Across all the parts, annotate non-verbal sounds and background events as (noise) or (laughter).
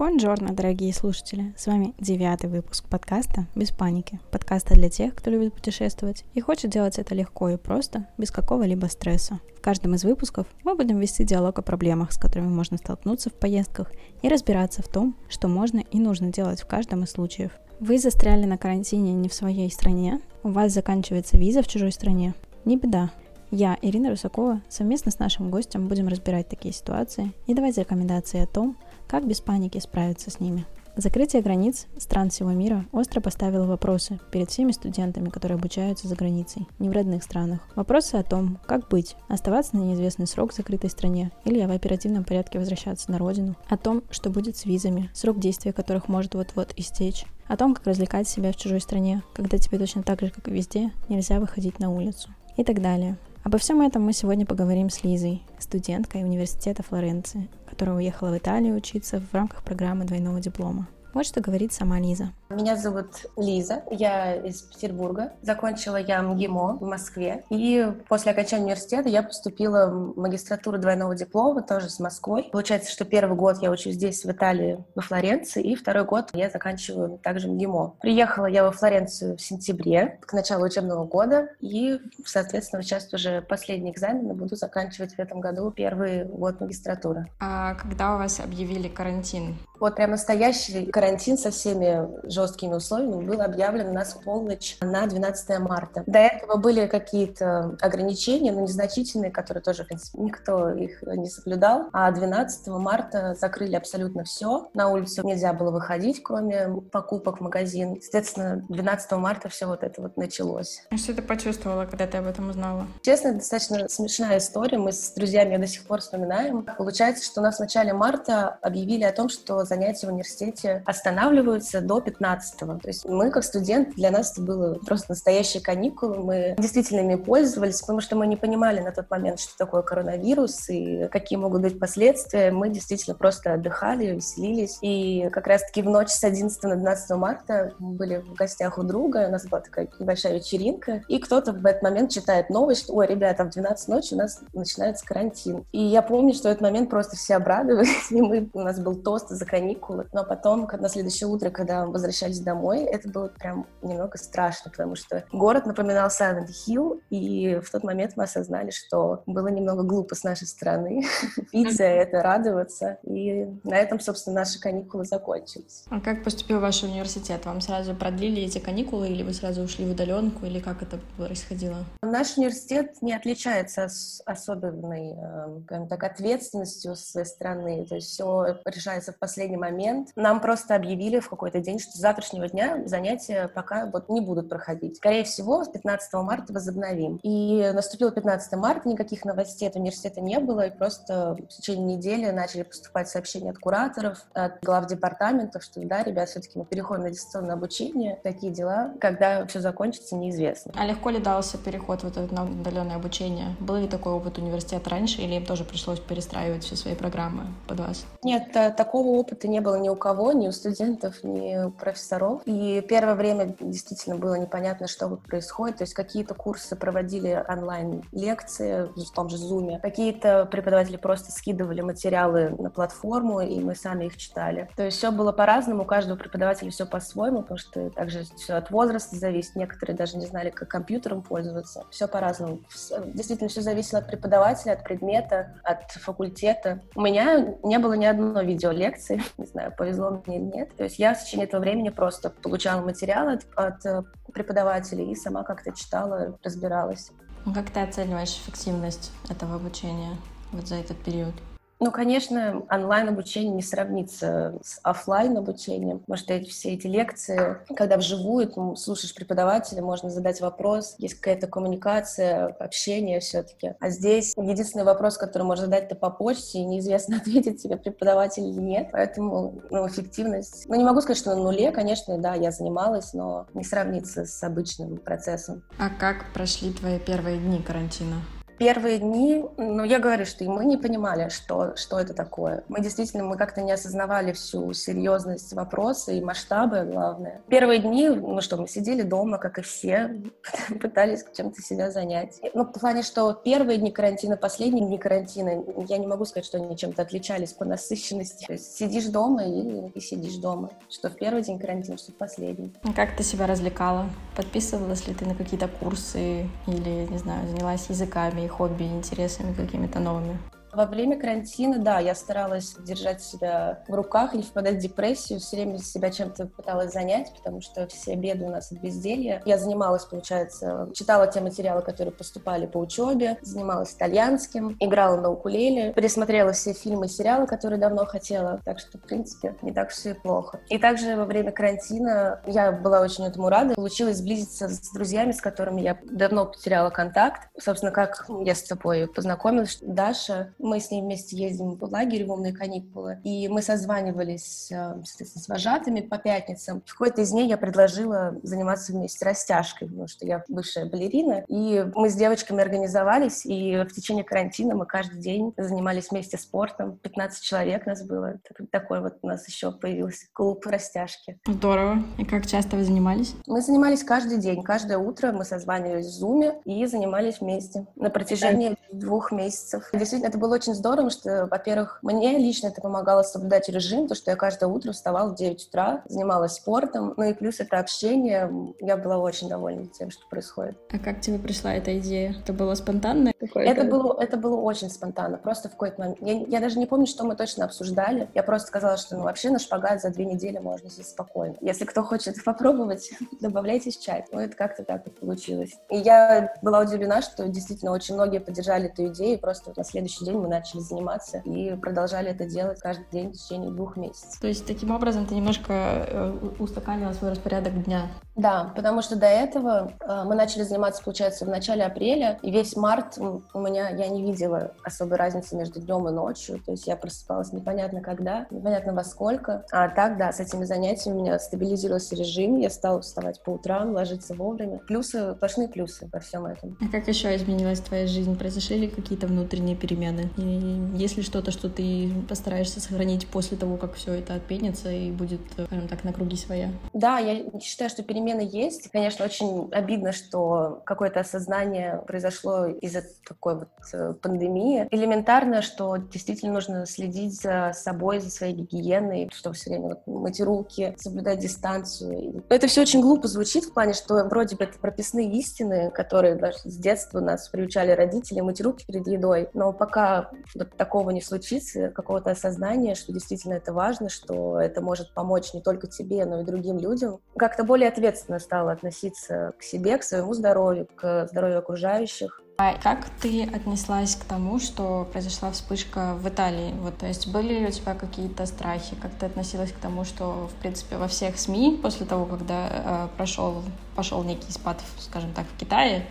Бонжорно, дорогие слушатели! С вами девятый выпуск подкаста «Без паники». Подкаста для тех, кто любит путешествовать и хочет делать это легко и просто, без какого-либо стресса. В каждом из выпусков мы будем вести диалог о проблемах, с которыми можно столкнуться в поездках, и разбираться в том, что можно и нужно делать в каждом из случаев. Вы застряли на карантине не в своей стране, у вас заканчивается виза в чужой стране. Не беда, я, Ирина Русакова, совместно с нашим гостем будем разбирать такие ситуации и давать рекомендации о том, как без паники справиться с ними? Закрытие границ стран всего мира остро поставило вопросы перед всеми студентами, которые обучаются за границей, не в родных странах. Вопросы о том, как быть, оставаться на неизвестный срок в закрытой стране или в оперативном порядке возвращаться на родину, о том, что будет с визами, срок действия которых может вот-вот истечь, о том, как развлекать себя в чужой стране, когда тебе точно так же, как и везде, нельзя выходить на улицу и так далее. Обо всем этом мы сегодня поговорим с Лизой, студенткой университета Флоренции, которая уехала в Италию учиться в рамках программы двойного диплома. Вот что говорит сама Лиза. Меня зовут Лиза, я из Петербурга. Закончила я МГИМО в Москве. И после окончания университета я поступила в магистратуру двойного диплома, тоже с Москвой. Получается, что первый год я учусь здесь, в Италии, во Флоренции, и второй год я заканчиваю также МГИМО. Приехала я во Флоренцию в сентябре, к началу учебного года, и, соответственно, сейчас уже последний экзамен буду заканчивать в этом году первый год магистратуры. А когда у вас объявили карантин? Вот прям настоящий карантин со всеми жесткими условиями был объявлен у нас в полночь на 12 марта. До этого были какие-то ограничения, но незначительные, которые тоже, в принципе, никто их не соблюдал. А 12 марта закрыли абсолютно все. На улицу нельзя было выходить, кроме покупок в магазин. Соответственно, 12 марта все вот это вот началось. А что ты почувствовала, когда ты об этом узнала? Честно, достаточно смешная история. Мы с друзьями до сих пор вспоминаем. Получается, что у нас в начале марта объявили о том, что занятия в университете останавливаются до 15-го. То есть мы, как студент, для нас это было просто настоящие каникулы. Мы действительно ими пользовались, потому что мы не понимали на тот момент, что такое коронавирус и какие могут быть последствия. Мы действительно просто отдыхали, веселились. И как раз-таки в ночь с 11 на 12 марта мы были в гостях у друга, у нас была такая небольшая вечеринка, и кто-то в этот момент читает новость, что, ой, ребята, в 12 ночи у нас начинается карантин. И я помню, что в этот момент просто все обрадовались, (laughs) и мы, у нас был тост за каникулы. Но потом, на следующее утро, когда возвращались домой, это было прям немного страшно, потому что город напоминал Silent Hill, и в тот момент мы осознали, что было немного глупо с нашей стороны (laughs) пить это, радоваться. И на этом, собственно, наши каникулы закончились. А как поступил ваш университет? Вам сразу продлили эти каникулы, или вы сразу ушли в удаленку, или как это происходило? Наш университет не отличается особенной, э, так, ответственностью с своей стороны. То есть все решается в последний момент. Нам просто объявили в какой-то день, что с завтрашнего дня занятия пока вот не будут проходить. Скорее всего, с 15 марта возобновим. И наступило 15 марта, никаких новостей от университета не было, и просто в течение недели начали поступать сообщения от кураторов, от глав департаментов, что да, ребят, все-таки мы переходим на дистанционное обучение, такие дела. Когда все закончится, неизвестно. А легко ли дался переход вот этот на удаленное обучение? Был ли такой опыт университета раньше, или им тоже пришлось перестраивать все свои программы под вас? Нет, такого опыта не было ни у кого, ни у студентов, ни у профессоров. И первое время действительно было непонятно, что происходит. То есть какие-то курсы проводили онлайн-лекции в том же Zoom, какие-то преподаватели просто скидывали материалы на платформу, и мы сами их читали. То есть все было по-разному, у каждого преподавателя все по-своему, потому что также все от возраста зависит. Некоторые даже не знали, как компьютером пользоваться. Все по-разному. Действительно, все зависело от преподавателя, от предмета, от факультета. У меня не было ни одной видеолекции, (laughs) не знаю, повезло мне или нет. То есть я в течение этого времени просто получала материалы от, от э, преподавателей и сама как-то читала, разбиралась. Как ты оцениваешь эффективность этого обучения вот за этот период? Ну, конечно, онлайн-обучение не сравнится с офлайн обучением что эти, все эти лекции, когда вживую ну, слушаешь преподавателя, можно задать вопрос, есть какая-то коммуникация, общение все-таки. А здесь единственный вопрос, который можно задать, это по почте, и неизвестно, (laughs) ответит тебе преподаватель или нет. Поэтому ну, эффективность... Ну, не могу сказать, что на нуле, конечно, да, я занималась, но не сравнится с обычным процессом. А как прошли твои первые дни карантина? Первые дни, ну, я говорю, что и мы не понимали, что, что это такое. Мы действительно, мы как-то не осознавали всю серьезность вопроса и масштабы, главное. Первые дни, ну что, мы сидели дома, как и все, (laughs) пытались чем-то себя занять. Ну, в плане, что первые дни карантина, последние дни карантина, я не могу сказать, что они чем-то отличались по насыщенности. То есть сидишь дома и, и сидишь дома. Что в первый день карантина, что в последний. Как ты себя развлекала? Подписывалась ли ты на какие-то курсы или, не знаю, занялась языками, хобби, интересами какими-то новыми? Во время карантина, да, я старалась держать себя в руках, не впадать в депрессию, все время себя чем-то пыталась занять, потому что все беды у нас от безделья. Я занималась, получается, читала те материалы, которые поступали по учебе, занималась итальянским, играла на укулеле, пересмотрела все фильмы и сериалы, которые давно хотела, так что, в принципе, не так все и плохо. И также во время карантина я была очень этому рада, получилось сблизиться с друзьями, с которыми я давно потеряла контакт. Собственно, как я с тобой познакомилась, Даша, мы с ней вместе ездим в лагерь в умные каникулы, и мы созванивались э, с вожатыми по пятницам. В какой-то из дней я предложила заниматься вместе растяжкой, потому что я бывшая балерина, и мы с девочками организовались, и в течение карантина мы каждый день занимались вместе спортом. 15 человек нас было. Такой вот у нас еще появился клуб растяжки. Здорово. И как часто вы занимались? Мы занимались каждый день, каждое утро мы созванивались в Зуме и занимались вместе на протяжении двух месяцев. Действительно, это был было очень здорово, что, во-первых, мне лично это помогало соблюдать режим, то, что я каждое утро вставала в 9 утра, занималась спортом, ну и плюс это общение. Я была очень довольна тем, что происходит. А как тебе пришла эта идея? Это было спонтанно? Это было, это было очень спонтанно, просто в какой-то момент. Я, я даже не помню, что мы точно обсуждали. Я просто сказала, что ну, вообще на шпагат за две недели можно сесть спокойно. Если кто хочет (laughs) попробовать, (laughs) добавляйтесь в чат. Ну, это как-то так и получилось. И я была удивлена, что действительно очень многие поддержали эту идею, просто вот на следующий день мы начали заниматься и продолжали это делать каждый день в течение двух месяцев. То есть таким образом ты немножко э, устаканила свой распорядок дня? Да, потому что до этого э, мы начали заниматься, получается, в начале апреля, и весь март у меня, я не видела особой разницы между днем и ночью, то есть я просыпалась непонятно когда, непонятно во сколько, а так, да, с этими занятиями у меня стабилизировался режим, я стала вставать по утрам, ложиться вовремя. Плюсы, сплошные плюсы во всем этом. А как еще изменилась твоя жизнь? Произошли ли какие-то внутренние перемены? И есть ли что-то, что ты постараешься сохранить после того, как все это отпенится и будет, скажем так, на круги своя? Да, я считаю, что перемены есть. Конечно, очень обидно, что какое-то осознание произошло из-за такой вот э, пандемии. Элементарно, что действительно нужно следить за собой, за своей гигиеной, что все время вот, мыть руки, соблюдать дистанцию. Это все очень глупо звучит в плане, что вроде бы это прописные истины, которые даже с детства нас приучали родители, мыть руки перед едой. Но пока вот такого не случится, какого-то осознания, что действительно это важно, что это может помочь не только тебе, но и другим людям, как-то более ответственно стало относиться к себе, к своему здоровью, к здоровью окружающих. А как ты отнеслась к тому, что произошла вспышка в Италии? Вот, то есть были ли у тебя какие-то страхи? Как ты относилась к тому, что, в принципе, во всех СМИ после того, когда э, прошел, пошел некий спад, скажем так, в Китае,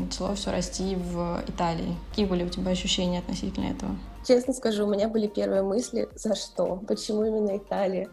начало все расти в Италии. Какие были у тебя ощущения относительно этого? Честно скажу, у меня были первые мысли, за что, почему именно Италия.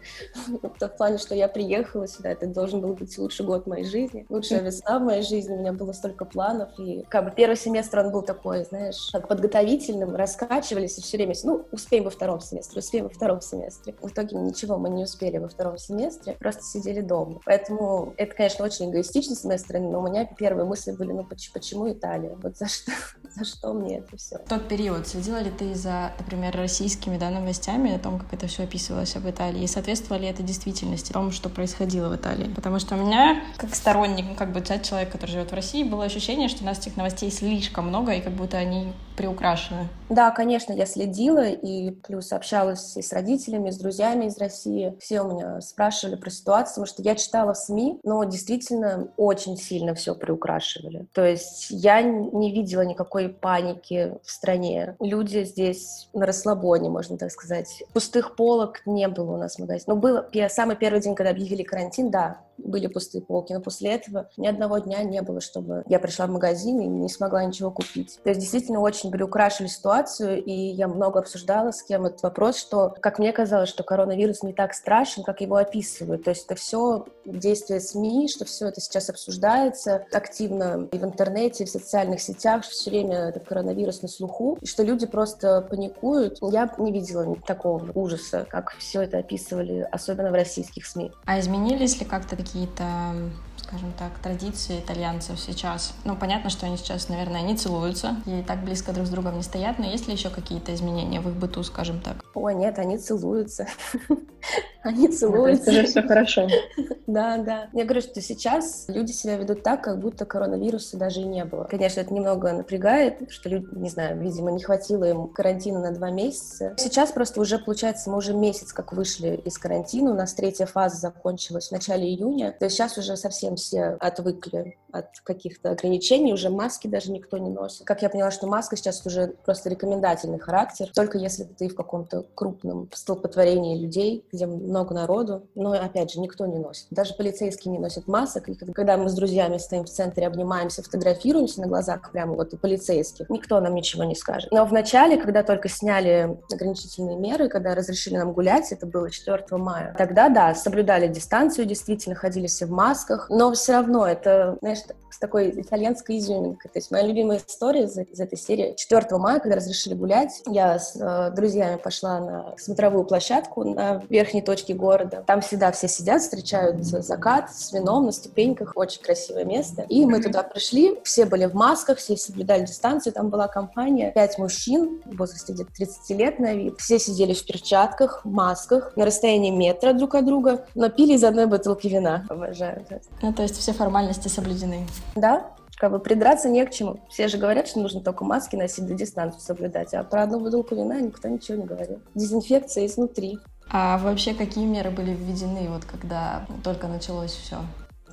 В плане, что я приехала сюда, это должен был быть лучший год моей жизни, лучшая весна в моей жизни, у меня было столько планов, и как бы первый семестр, он был такой, знаешь, как подготовительным, раскачивались и все время, ну, успеем во втором семестре, успеем во втором семестре. В итоге ничего мы не успели во втором семестре, просто сидели дома. Поэтому это, конечно, очень эгоистично с моей стороны, но у меня первые мысли были, ну, почему Италия? Вот за что? (laughs) За что мне это все? В тот период следила ли ты за например, российскими да, новостями о том, как это все описывалось об Италии, и ли это действительности, тому, что происходило в Италии. Потому что у меня, как сторонник, ну, как бы человек, который живет в России, было ощущение, что у нас этих новостей слишком много, и как будто они приукрашены. Да, конечно, я следила, и плюс общалась и с родителями, и с друзьями из России. Все у меня спрашивали про ситуацию, потому что я читала в СМИ, но действительно очень сильно все приукрашивали. То есть я не видела никакой паники в стране. Люди здесь на расслабоне, можно так сказать. Пустых полок не было у нас в магазине. Ну, было самый первый день, когда объявили карантин, да, были пустые полки, но после этого ни одного дня не было, чтобы я пришла в магазин и не смогла ничего купить. То есть действительно очень приукрашивали ситуацию, и я много обсуждала с кем этот вопрос, что, как мне казалось, что коронавирус не так страшен, как его описывают. То есть это все действие СМИ, что все это сейчас обсуждается активно и в интернете, и в социальных сетях, что все время этот коронавирус на слуху, и что люди просто паникуют. Я не видела такого ужаса, как все это описывали, особенно в российских СМИ. А изменились ли как-то какие-то скажем так, традиции итальянцев сейчас. Ну, понятно, что они сейчас, наверное, не целуются и так близко друг с другом не стоят, но есть ли еще какие-то изменения в их быту, скажем так? О, нет, они целуются. (laughs) Они целуются. Это же все хорошо. (laughs) Да, да. Я говорю, что сейчас люди себя ведут так, как будто коронавируса даже и не было. Конечно, это немного напрягает, что люди, не знаю, видимо, не хватило им карантина на два месяца. Сейчас просто уже, получается, мы уже месяц как вышли из карантина, у нас третья фаза закончилась в начале июня, то есть сейчас уже совсем все отвыкли от каких-то ограничений, уже маски даже никто не носит. Как я поняла, что маска сейчас уже просто рекомендательный характер, только если ты в каком-то крупном столпотворении людей, где много народу, но, опять же, никто не носит. Даже полицейские не носят масок, и когда мы с друзьями стоим в центре, обнимаемся, фотографируемся на глазах прямо вот у полицейских, никто нам ничего не скажет. Но в начале, когда только сняли ограничительные меры, когда разрешили нам гулять, это было 4 мая, тогда, да, соблюдали дистанцию, действительно ходили все в масках, но все равно это, знаешь, с такой итальянской изюминкой. То есть моя любимая история из, из этой серии. 4 мая, когда разрешили гулять, я с э, друзьями пошла на смотровую площадку на верхней точке города. Там всегда все сидят, встречают закат с вином на ступеньках. Очень красивое место. И мы туда пришли, все были в масках, все соблюдали дистанцию. Там была компания, пять мужчин в возрасте где-то 30 лет на вид. Все сидели в перчатках, масках, на расстоянии метра друг от друга, но пили из одной бутылки вина. Обожаю это. То есть все формальности соблюдены. Да, как бы придраться не к чему. Все же говорят, что нужно только маски носить, до дистанцию соблюдать, а про одну бутылку вина никто ничего не говорил. Дезинфекция изнутри. А вообще какие меры были введены, вот когда только началось все?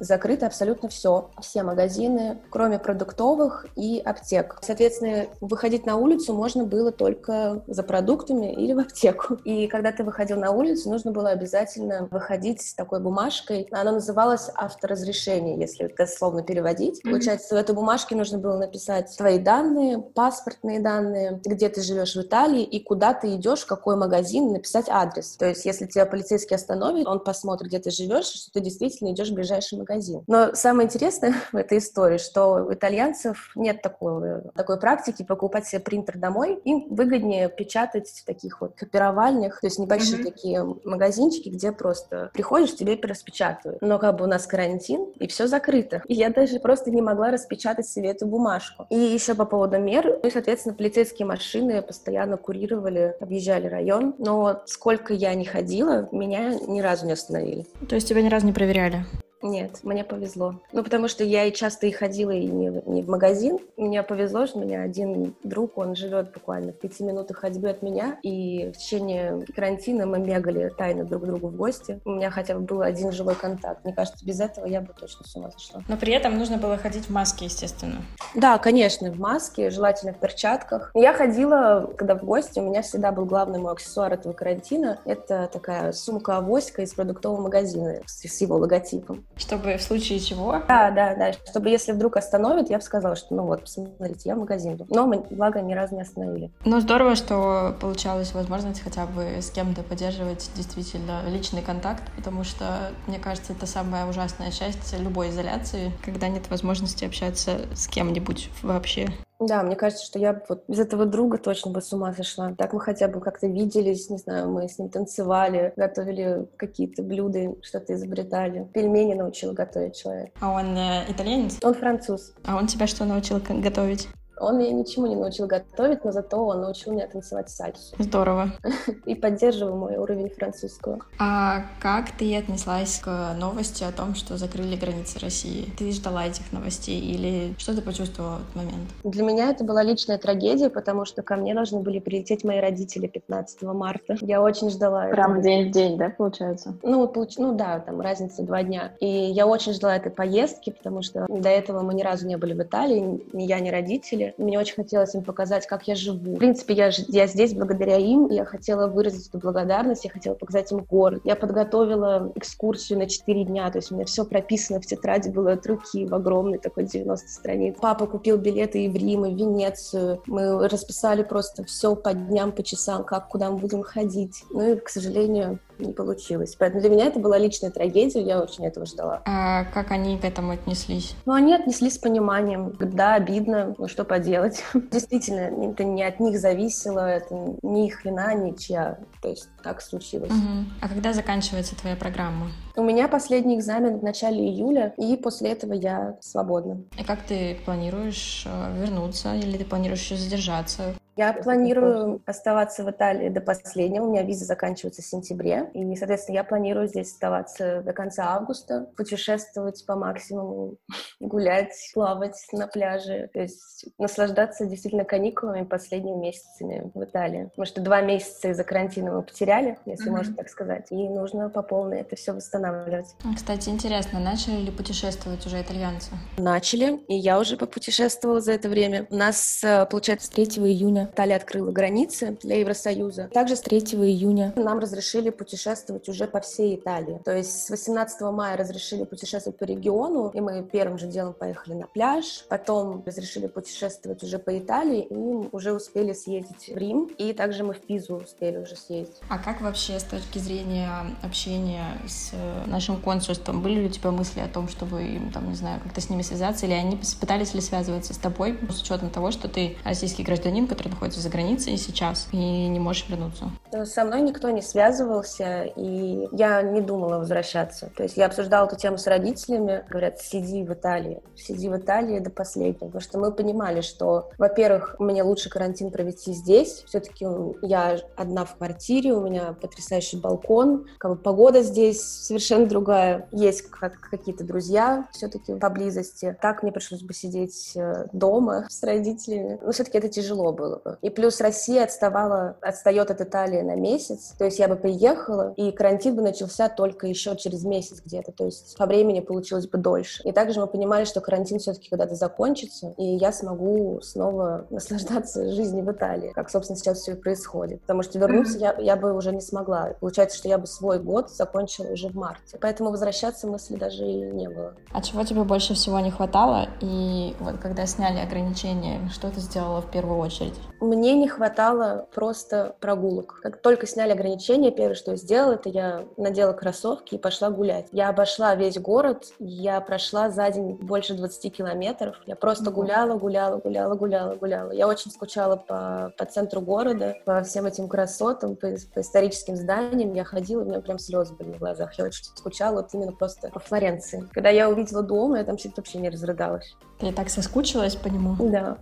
Закрыто абсолютно все. Все магазины, кроме продуктовых и аптек. Соответственно, выходить на улицу можно было только за продуктами или в аптеку. И когда ты выходил на улицу, нужно было обязательно выходить с такой бумажкой. Она называлась авторазрешение, если это словно переводить. Mm-hmm. Получается, в этой бумажке нужно было написать твои данные, паспортные данные, где ты живешь в Италии и куда ты идешь, в какой магазин, написать адрес. То есть, если тебя полицейский остановит, он посмотрит, где ты живешь, что ты действительно идешь в ближайший магазин магазин. Но самое интересное (laughs) в этой истории, что у итальянцев нет такой, такой практики покупать себе принтер домой. Им выгоднее печатать в таких вот копировальнях, то есть небольшие mm-hmm. такие магазинчики, где просто приходишь, тебе распечатывают. Но как бы у нас карантин, и все закрыто. И я даже просто не могла распечатать себе эту бумажку. И еще по поводу мер, ну и, соответственно, полицейские машины постоянно курировали, объезжали район. Но сколько я не ходила, меня ни разу не остановили. То есть тебя ни разу не проверяли? Нет, мне повезло. Ну, потому что я и часто и ходила и не, не в магазин. Мне повезло, что у меня один друг, он живет буквально в пяти минутах ходьбы от меня, и в течение карантина мы бегали тайно друг к другу в гости. У меня хотя бы был один живой контакт. Мне кажется, без этого я бы точно с ума зашла. Но при этом нужно было ходить в маске, естественно. Да, конечно, в маске, желательно в перчатках. Я ходила, когда в гости, у меня всегда был главный мой аксессуар этого карантина. Это такая сумка-авоська из продуктового магазина с его логотипом. Чтобы в случае чего? Да, да, да. Чтобы если вдруг остановят, я бы сказала, что ну вот, посмотрите, я в магазин. Но мы, благо, ни разу не остановили. Ну, здорово, что получалась возможность хотя бы с кем-то поддерживать действительно личный контакт, потому что, мне кажется, это самая ужасная часть любой изоляции, когда нет возможности общаться с кем-нибудь вообще. Да, мне кажется, что я вот без этого друга точно бы с ума сошла. Так мы хотя бы как-то виделись, не знаю, мы с ним танцевали, готовили какие-то блюда, что-то изобретали. Пельмени научил готовить человек. А он э, итальянец? Он француз. А он тебя что научил готовить? Он меня ничему не научил готовить, но зато он научил меня танцевать сальсу. Здорово. (laughs) И поддерживал мой уровень французского. А как ты отнеслась к новости о том, что закрыли границы России? Ты ждала этих новостей или что ты почувствовала в этот момент? Для меня это была личная трагедия, потому что ко мне должны были прилететь мои родители 15 марта. Я очень ждала Прям этого. день в день, да, получается? Ну, получ... ну да, там разница два дня. И я очень ждала этой поездки, потому что до этого мы ни разу не были в Италии, ни я, ни родители. Мне очень хотелось им показать, как я живу. В принципе, я, я здесь благодаря им, и я хотела выразить эту благодарность, я хотела показать им город. Я подготовила экскурсию на 4 дня, то есть у меня все прописано в тетради было от руки в огромной такой 90 страниц. Папа купил билеты и в Рим, и в Венецию. Мы расписали просто все по дням, по часам, как, куда мы будем ходить. Ну и, к сожалению, не получилось. Поэтому для меня это была личная трагедия, я очень этого ждала. А как они к этому отнеслись? Ну, они отнеслись с пониманием. Да, обидно, но что поделать. (laughs) Действительно, это не от них зависело, это ни их вина, ни чья. То есть так случилось. Угу. А когда заканчивается твоя программа? У меня последний экзамен в начале июля, и после этого я свободна. И как ты планируешь э, вернуться, или ты планируешь еще задержаться? Я планирую оставаться в Италии до последнего. У меня виза заканчивается в сентябре. И, соответственно, я планирую здесь оставаться до конца августа, путешествовать по максимуму, гулять, плавать на пляже. То есть наслаждаться действительно каникулами последними месяцами в Италии. Потому что два месяца из-за карантина мы потеряли, если mm-hmm. можно так сказать. И нужно по полной это все восстанавливать. Кстати, интересно, начали ли путешествовать уже итальянцы? Начали. И я уже попутешествовала за это время. У нас, э, получается, 3 июня Италия открыла границы для Евросоюза. Также с 3 июня нам разрешили путешествовать уже по всей Италии. То есть с 18 мая разрешили путешествовать по региону, и мы первым же делом поехали на пляж. Потом разрешили путешествовать уже по Италии, и уже успели съездить в Рим, и также мы в Пизу успели уже съездить. А как вообще с точки зрения общения с э, нашим консульством? Были ли у тебя мысли о том, чтобы, там, не знаю, как-то с ними связаться, или они пытались ли связываться с тобой с учетом того, что ты российский гражданин, который находится за границей сейчас и не можешь вернуться? Со мной никто не связывался, и я не думала возвращаться. То есть я обсуждала эту тему с родителями, говорят, сиди в Италии, сиди в Италии до последнего, потому что мы понимали, что, во-первых, мне лучше карантин провести здесь, все-таки я одна в квартире, у меня потрясающий балкон, как бы погода здесь совершенно другая, есть как какие-то друзья все-таки поблизости. Так мне пришлось бы сидеть э, дома с родителями, но все-таки это тяжело было бы. И плюс Россия отставала, отстает от Италии на месяц. То есть я бы приехала, и карантин бы начался только еще через месяц где-то. То есть по времени получилось бы дольше. И также мы понимали, что карантин все-таки когда-то закончится, и я смогу снова (laughs) наслаждаться жизнью в Италии, как, собственно, сейчас все и происходит. Потому что вернуться я, я бы уже не смогла. Получается, что я бы свой год закончила уже в марте. Поэтому возвращаться мысли даже и не было. А чего тебе больше всего не хватало? И вот когда сняли ограничения, что ты сделала в первую очередь? Мне не хватало просто прогулок. Как только сняли ограничения, первое, что я сделала, это я надела кроссовки и пошла гулять. Я обошла весь город, я прошла за день больше 20 километров. Я просто гуляла, гуляла, гуляла, гуляла, гуляла. Я очень скучала по, по центру города, по всем этим красотам, по, по историческим зданиям. Я ходила, у меня прям слезы были в глазах. Я очень скучала вот именно просто по Флоренции. Когда я увидела дом, я там чуть вообще не разрыдалась. Ты так соскучилась по нему? Да.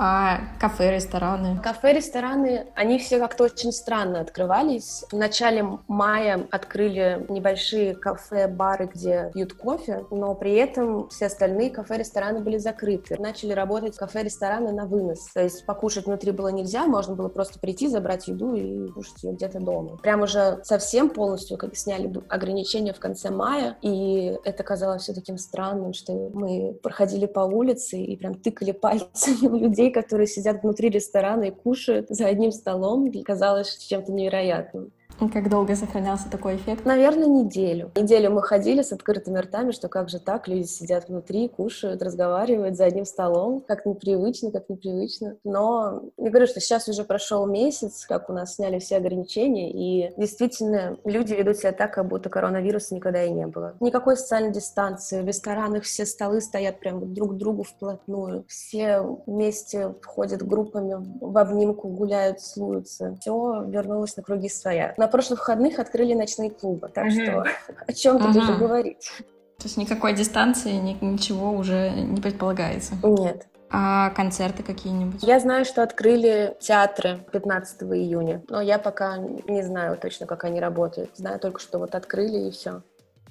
А кафе, рестораны? Кафе, рестораны, они все как-то очень странно открывались. В начале мая открыли небольшие кафе, бары, где пьют кофе, но при этом все остальные кафе, рестораны были закрыты. Начали работать кафе-рестораны на вынос. То есть покушать внутри было нельзя, можно было просто прийти, забрать еду и кушать ее где-то дома. Прям уже совсем полностью как сняли ограничения в конце мая, и это казалось все таким странным, что мы проходили по улице и прям тыкали пальцами (laughs) в людей, которые сидят внутри ресторана и кушают за одним столом. Казалось чем-то невероятным. Как долго сохранялся такой эффект? Наверное, неделю. Неделю мы ходили с открытыми ртами, что как же так, люди сидят внутри, кушают, разговаривают за одним столом. Как непривычно, как непривычно. Но я говорю, что сейчас уже прошел месяц, как у нас сняли все ограничения, и действительно люди ведут себя так, как будто коронавируса никогда и не было. Никакой социальной дистанции. В ресторанах все столы стоят прям друг к другу вплотную. Все вместе ходят группами в обнимку, гуляют, целуются. Все вернулось на круги своя. На прошлых выходных открыли ночные клубы, так угу. что о чем тут угу. уже говорить? То есть никакой дистанции, ничего уже не предполагается? Нет. А концерты какие-нибудь? Я знаю, что открыли театры 15 июня, но я пока не знаю точно, как они работают. Знаю только, что вот открыли и все.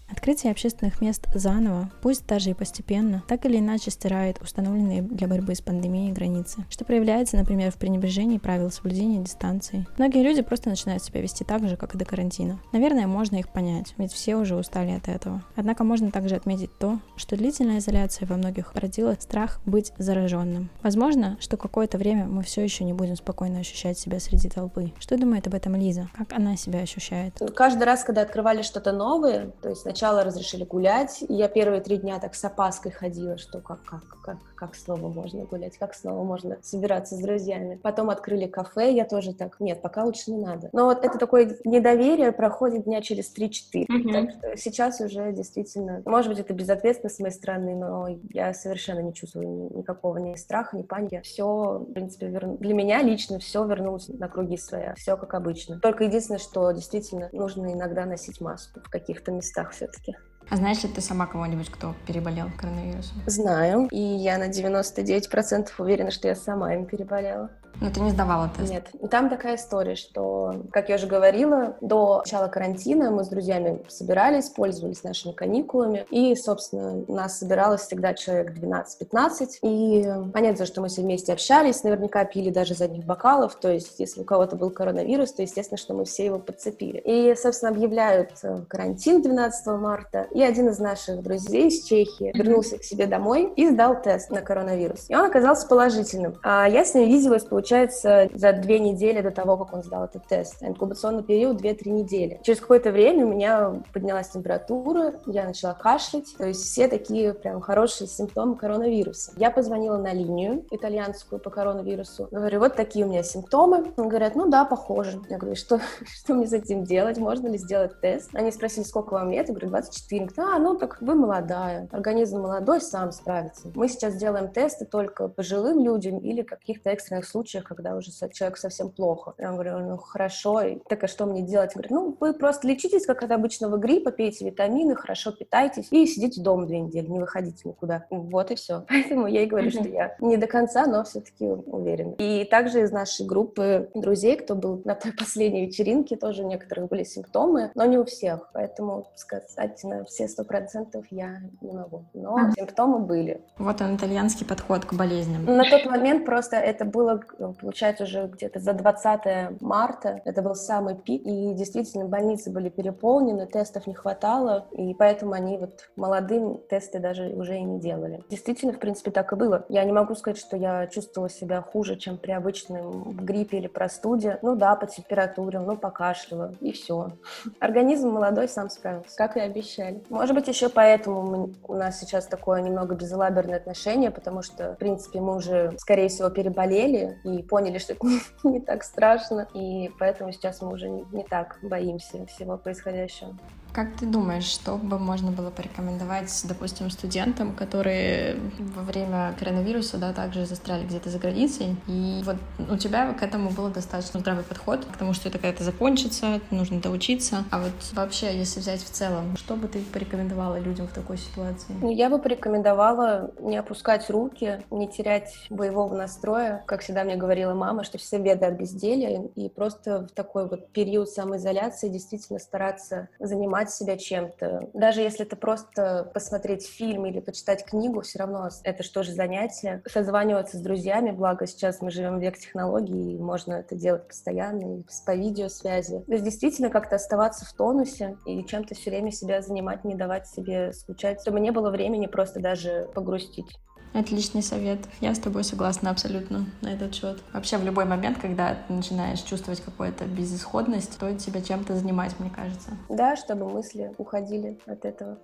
Открытие общественных мест заново, пусть даже и постепенно, так или иначе стирает установленные для борьбы с пандемией границы, что проявляется, например, в пренебрежении правил соблюдения дистанции. Многие люди просто начинают себя вести так же, как и до карантина. Наверное, можно их понять, ведь все уже устали от этого. Однако можно также отметить то, что длительная изоляция во многих породила страх быть зараженным. Возможно, что какое-то время мы все еще не будем спокойно ощущать себя среди толпы. Что думает об этом Лиза? Как она себя ощущает? Каждый раз, когда открывали что-то новое, то есть сначала разрешили гулять, и я первые три дня так с опаской ходила, что как, как, как, как снова можно гулять, как снова можно собираться с друзьями. Потом открыли кафе, я тоже так, нет, пока лучше не надо. Но вот это такое недоверие проходит дня через 3-4. Mm-hmm. Так что сейчас уже действительно, может быть, это безответственно с моей стороны, но я совершенно не чувствую никакого ни страха, ни паники. Все, в принципе, вер... для меня лично все вернулось на круги своя. Все как обычно. Только единственное, что действительно нужно иногда носить маску в каких-то местах все все-таки. А знаешь ли ты сама кого-нибудь, кто переболел коронавирусом? Знаю, и я на 99% уверена, что я сама им переболела. Но ты не сдавала тест? Нет. Там такая история, что, как я уже говорила, до начала карантина мы с друзьями собирались, пользовались нашими каникулами, и, собственно, нас собиралось всегда человек 12-15, и понятно, что мы все вместе общались, наверняка пили даже из одних бокалов, то есть если у кого-то был коронавирус, то, естественно, что мы все его подцепили. И, собственно, объявляют э, карантин 12 марта, и один из наших друзей из Чехии вернулся к себе домой и сдал тест на коронавирус. И он оказался положительным. А я с ним виделась, получается, получается, за две недели до того, как он сдал этот тест. Инкубационный период 2-3 недели. Через какое-то время у меня поднялась температура, я начала кашлять. То есть все такие прям хорошие симптомы коронавируса. Я позвонила на линию итальянскую по коронавирусу. Говорю, вот такие у меня симптомы. Они говорят, ну да, похоже. Я говорю, что, (laughs) что мне с этим делать? Можно ли сделать тест? Они спросили, сколько вам лет? Я говорю, 24. Говорят, а, ну так вы молодая. Организм молодой, сам справится. Мы сейчас делаем тесты только пожилым людям или каких-то экстренных случаях случаях, когда уже человек совсем плохо. Я говорю, ну хорошо, и так а что мне делать? Говорю, ну вы просто лечитесь, как от обычного гриппа, пейте витамины, хорошо питайтесь и сидите дома две недели, не выходите никуда. Вот и все. (laughs) Поэтому я и говорю, что я не до конца, но все-таки уверена. И также из нашей группы друзей, кто был на той последней вечеринке, тоже у некоторых были симптомы, но не у всех. Поэтому сказать на все сто процентов я не могу. Но симптомы были. Вот он, итальянский подход к болезням. На тот момент просто это было получается, уже где-то за 20 марта. Это был самый пик, и действительно больницы были переполнены, тестов не хватало, и поэтому они вот молодым тесты даже уже и не делали. Действительно, в принципе, так и было. Я не могу сказать, что я чувствовала себя хуже, чем при обычном гриппе или простуде. Ну да, по температуре, ну покашляла, и все. Организм молодой сам справился, как и обещали. Может быть, еще поэтому мы, у нас сейчас такое немного безалаберное отношение, потому что, в принципе, мы уже, скорее всего, переболели, и поняли, что это (laughs) не, так страшно, и поэтому сейчас мы уже не так боимся всего происходящего. Как ты думаешь, что бы можно было порекомендовать, допустим, студентам, которые во время коронавируса, да, также застряли где-то за границей, и вот у тебя к этому был достаточно здравый подход, к тому, что это когда-то закончится, нужно доучиться, а вот вообще, если взять в целом, что бы ты порекомендовала людям в такой ситуации? Ну, я бы порекомендовала не опускать руки, не терять боевого настроя, как всегда мне говорила мама, что все беды от безделия, и просто в такой вот период самоизоляции действительно стараться занимать занимать себя чем-то. Даже если это просто посмотреть фильм или почитать книгу, все равно это что же занятие. Созваниваться с друзьями, благо сейчас мы живем в век технологий, и можно это делать постоянно, и по видеосвязи. То есть действительно как-то оставаться в тонусе и чем-то все время себя занимать, не давать себе скучать, чтобы не было времени просто даже погрустить. Отличный совет. Я с тобой согласна абсолютно на этот счет. Вообще в любой момент, когда ты начинаешь чувствовать какую-то безысходность, стоит себя чем-то занимать, мне кажется. Да, чтобы мысли уходили от этого.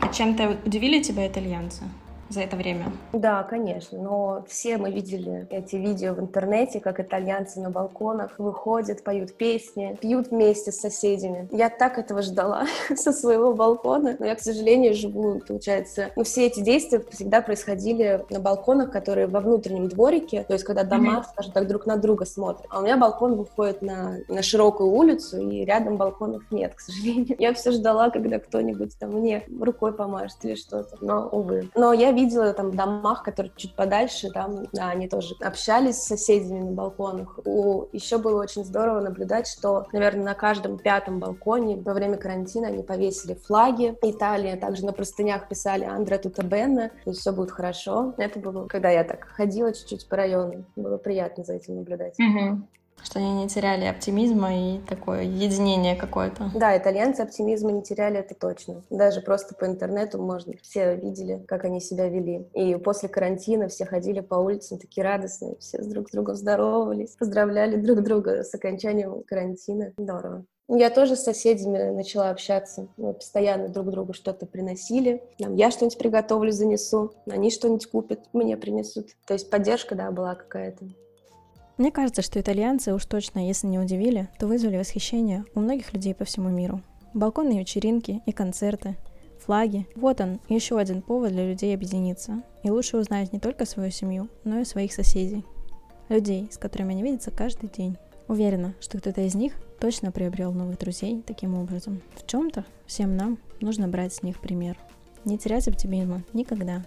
А чем-то удивили тебя итальянцы? За это время? Да, конечно, но все мы видели эти видео в интернете, как итальянцы на балконах выходят, поют песни, пьют вместе с соседями. Я так этого ждала (laughs) со своего балкона, но я, к сожалению, живу, получается, ну, все эти действия всегда происходили на балконах, которые во внутреннем дворике, то есть когда дома, mm-hmm. скажем так, друг на друга смотрят. А у меня балкон выходит на, на широкую улицу, и рядом балконов нет, к сожалению. (laughs) Я все ждала, когда кто-нибудь там мне рукой помажет или что-то, но, увы. Но я видела там в домах, которые чуть подальше, там, да, они тоже общались с соседями на балконах. У... Еще было очень здорово наблюдать, что, наверное, на каждом пятом балконе во время карантина они повесили флаги Италии, также на простынях писали «Андре Тутабенна», есть все будет хорошо. Это было, когда я так ходила чуть-чуть по району, было приятно за этим наблюдать. Угу. Что они не теряли оптимизма и такое единение какое-то. Да, итальянцы оптимизма не теряли, это точно. Даже просто по интернету можно. Все видели, как они себя вели. И после карантина все ходили по улицам такие радостные, все с друг с другом здоровались, поздравляли друг друга с окончанием карантина. Здорово. Я тоже с соседями начала общаться. Мы постоянно друг другу что-то приносили. Там, я что-нибудь приготовлю, занесу. Они что-нибудь купят, мне принесут. То есть поддержка, да, была какая-то. Мне кажется, что итальянцы уж точно, если не удивили, то вызвали восхищение у многих людей по всему миру. Балконные вечеринки и концерты, флаги. Вот он, еще один повод для людей объединиться. И лучше узнать не только свою семью, но и своих соседей. Людей, с которыми они видятся каждый день. Уверена, что кто-то из них точно приобрел новых друзей таким образом. В чем-то всем нам нужно брать с них пример. Не терять оптимизма никогда,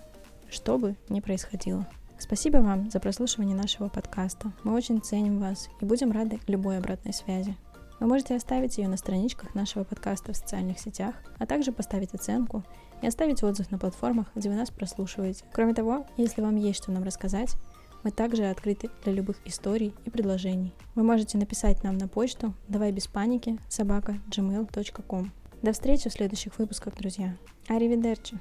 что бы ни происходило. Спасибо вам за прослушивание нашего подкаста. Мы очень ценим вас и будем рады любой обратной связи. Вы можете оставить ее на страничках нашего подкаста в социальных сетях, а также поставить оценку и оставить отзыв на платформах, где вы нас прослушиваете. Кроме того, если вам есть что нам рассказать, мы также открыты для любых историй и предложений. Вы можете написать нам на почту давай без паники собака gmail.com. До встречи в следующих выпусках, друзья. Аривидерчи!